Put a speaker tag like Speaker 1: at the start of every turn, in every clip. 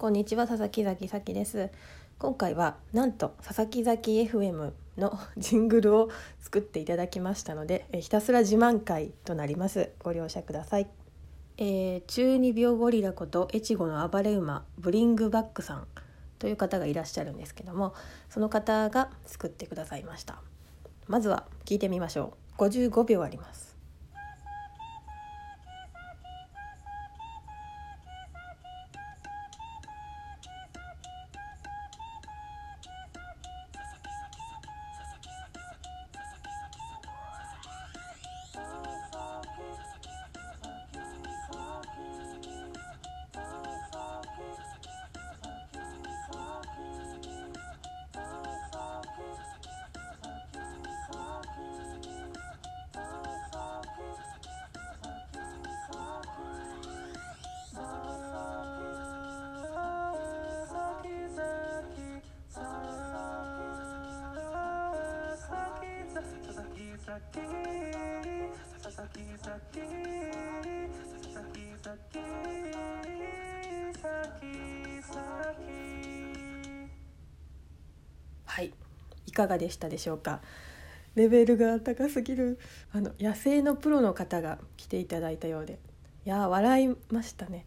Speaker 1: こんにちは佐々木崎咲です。今回はなんと佐々木崎 FM の ジングルを作っていただきましたのでひたすら自慢会となります。ご了承ください、えー、中二病ゴリラこと越後の暴れ馬ブリングバックさんという方がいらっしゃるんですけどもその方が作ってくださいました。まずは聞いてみましょう。55秒あります。はいいかがでしたでしょうか？レベルが高すぎる。あの野生のプロの方が来ていただいたようで。いや笑いましたね。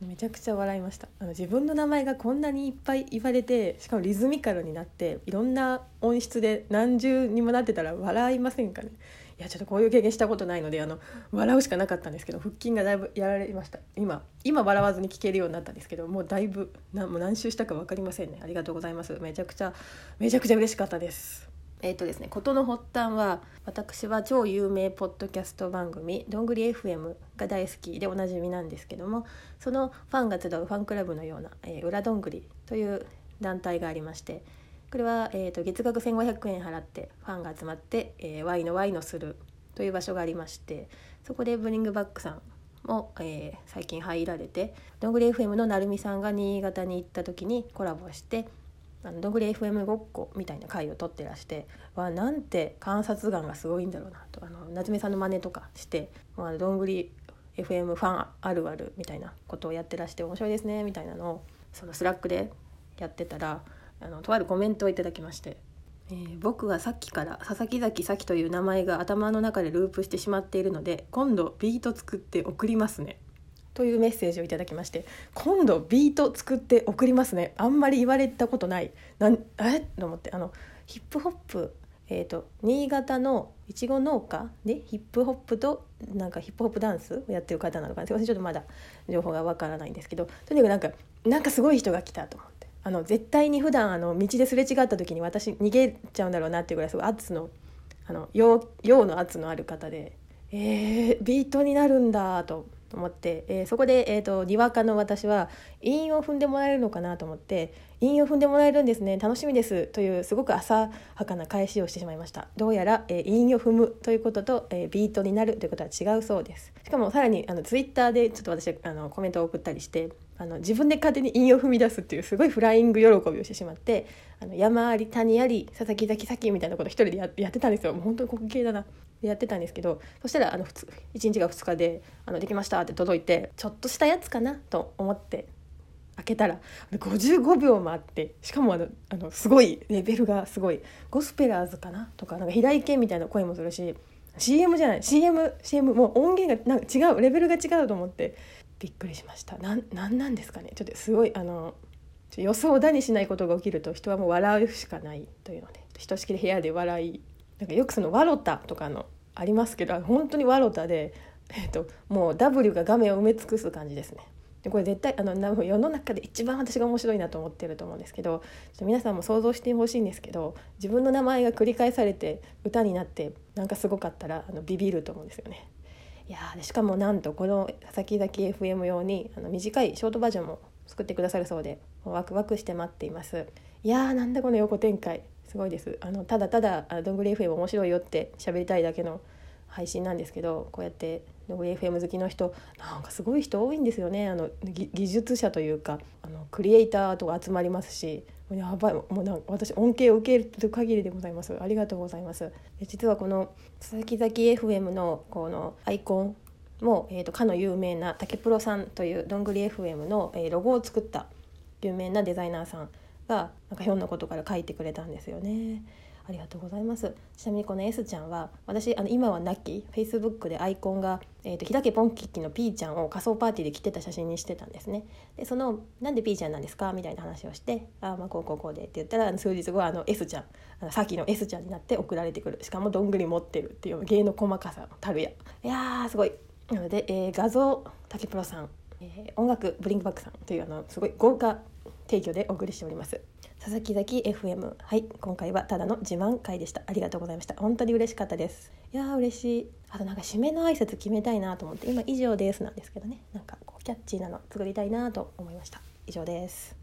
Speaker 1: めちゃくちゃ笑いました。あの自分の名前がこんなにいっぱい言われてしかもリズミカルになっていろんな音質で何重にもなってたら笑いませんかね。いやちょっとこういう経験したことないのであの笑うしかなかったんですけど腹筋がだいぶやられました。今今笑わずに聞けるようになったんですけどもうだいぶなもう何周したか分かりませんね。ありがとうございます。めちゃくちゃめちゃくちゃ嬉しかったです。えっ、ー、とですね事の発端は私は超有名ポッドキャスト番組「どんぐり FM」が大好きでおなじみなんですけどもそのファンが集うファンクラブのような「えー、裏どんぐり」という団体がありましてこれは、えーと、月額1500円払ってファンが集まって、えー、ワイのワイのするという場所がありましてそこでブリングバックさんも、えー、最近入られてどんぐり FM の成美さんが新潟に行った時にコラボしてあのどんぐり FM ごっこみたいな回を録ってらしてわあなんて観察眼がすごいんだろうなと。あの夏目さんの真似とかしてまあ、どんぐり FM ファンあるあるみたいなことをやってらして面白いですねみたいなのをそのスラックでやってたらあのとあるコメントをいただきましてえー、僕はさっきから佐々木崎咲という名前が頭の中でループしてしまっているので今度ビート作って送りますね。というメッセージをいただきまして今度ビート作って送りますね。あんまり言われたことない。なんえ？と思って。あのヒップホップえーと、新潟のいちご農家でヒップホップとなんかヒップホップダンスをやってる方なのかな？すいません。ちょっとまだ情報がわからないんですけどとにかくなんかなんかすごい人が来たと思って。あの絶対に普段あの道ですれ違った時に私逃げちゃうんだろうなっていうぐらいすごい圧のあの陽の圧のある方でえー、ビートになるんだと。思って、えー、そこで、えーと、にわかの私は韻を踏んでもらえるのかなと思って「韻を踏んでもらえるんですね。楽しみです」というすごく浅はかな返しをしてしまいました。どうやら、えー、韻を踏むということと、えー、ビートになるということは違うそうです。しかもさらにあのツイッターでちょっと私あのコメントを送ったりしてあの自分で勝手に韻を踏み出すっていうすごいフライング喜びをしてしまってあの山あり谷あり佐々木崎崎みたいなこと一人でややってたんですよ。もう本当に滑稽だな。やってたんですけどそしたらあの1日が2日であの「できました」って届いてちょっとしたやつかなと思って開けたら55秒もあってしかもあのあのすごいレベルがすごいゴスペラーズかな？とかなんか平井堅みたいな声もするし CM じゃない CM, CM もう音源がなんか違うレベルが違うと思ってびっくりしました。なんなんなんですかね？ちょっとすごいあの予想だにしないことが起きると人はもう笑うしかないというのでひとしきり部屋で笑いなんかよくそのワロタとかのありますけど本当にワロタで、えーと、もう W が画面を埋め尽くす感じですね。でこれ絶対あの世の中で一番私が面白いなと思ってると思うんですけどちょっと皆さんも想像してほしいんですけど自分の名前が繰り返されて歌になってなんかすごかったらあのビビると思うんですよね。いやしかもなんとこの「佐々木崎 FM」用にあの短いショートバージョンも作ってくださるそうでワクワクして待っています。いやーなんだこの横展開すごいですあのただただ「どんぐり FM 面白いよ」って喋りたいだけの配信なんですけどこうやってどんぐり FM 好きの人なんかすごい人多いんですよね。あの技術者というかあのクリエイターとか集まりますしやばい。もうなんか私恩恵を受ける限りでございます。ありがとうございます。実はこの佐々木崎 FM のこのアイコンも、えーと、かの有名な竹プロさんというどんぐり FM の、えー、ロゴを作った有名なデザイナーさんがなんかひょんなことから書いてくれたんですよね。ありがとうございます。ちなみにこの S ちゃんは私あの今はなき Facebook でアイコンが、えーと、と日ポンキッキの P ちゃんを仮装パーティーで着てた写真にしてたんですね。でその「なんで P ちゃんなんですか?」みたいな話をして「あまあこうこうこうで」って言ったら数日後あの S ちゃんあのさっきの S ちゃんになって送られてくる。しかもどんぐり持ってるっていう芸の細かさのたるや。いやーすごい。なので、えー、画像竹プロさん、えー、音楽ブリンクバックさんというあのすごい豪華提供でお送りしております。佐々木崎 FM はい今回はただの自慢会でした。ありがとうございました。本当に嬉しかったです。いやー嬉しい。あとなんか締めの挨拶決めたいなと思って今以上ですなんですけどね。なんかこうキャッチーなの作りたいなと思いました。以上です。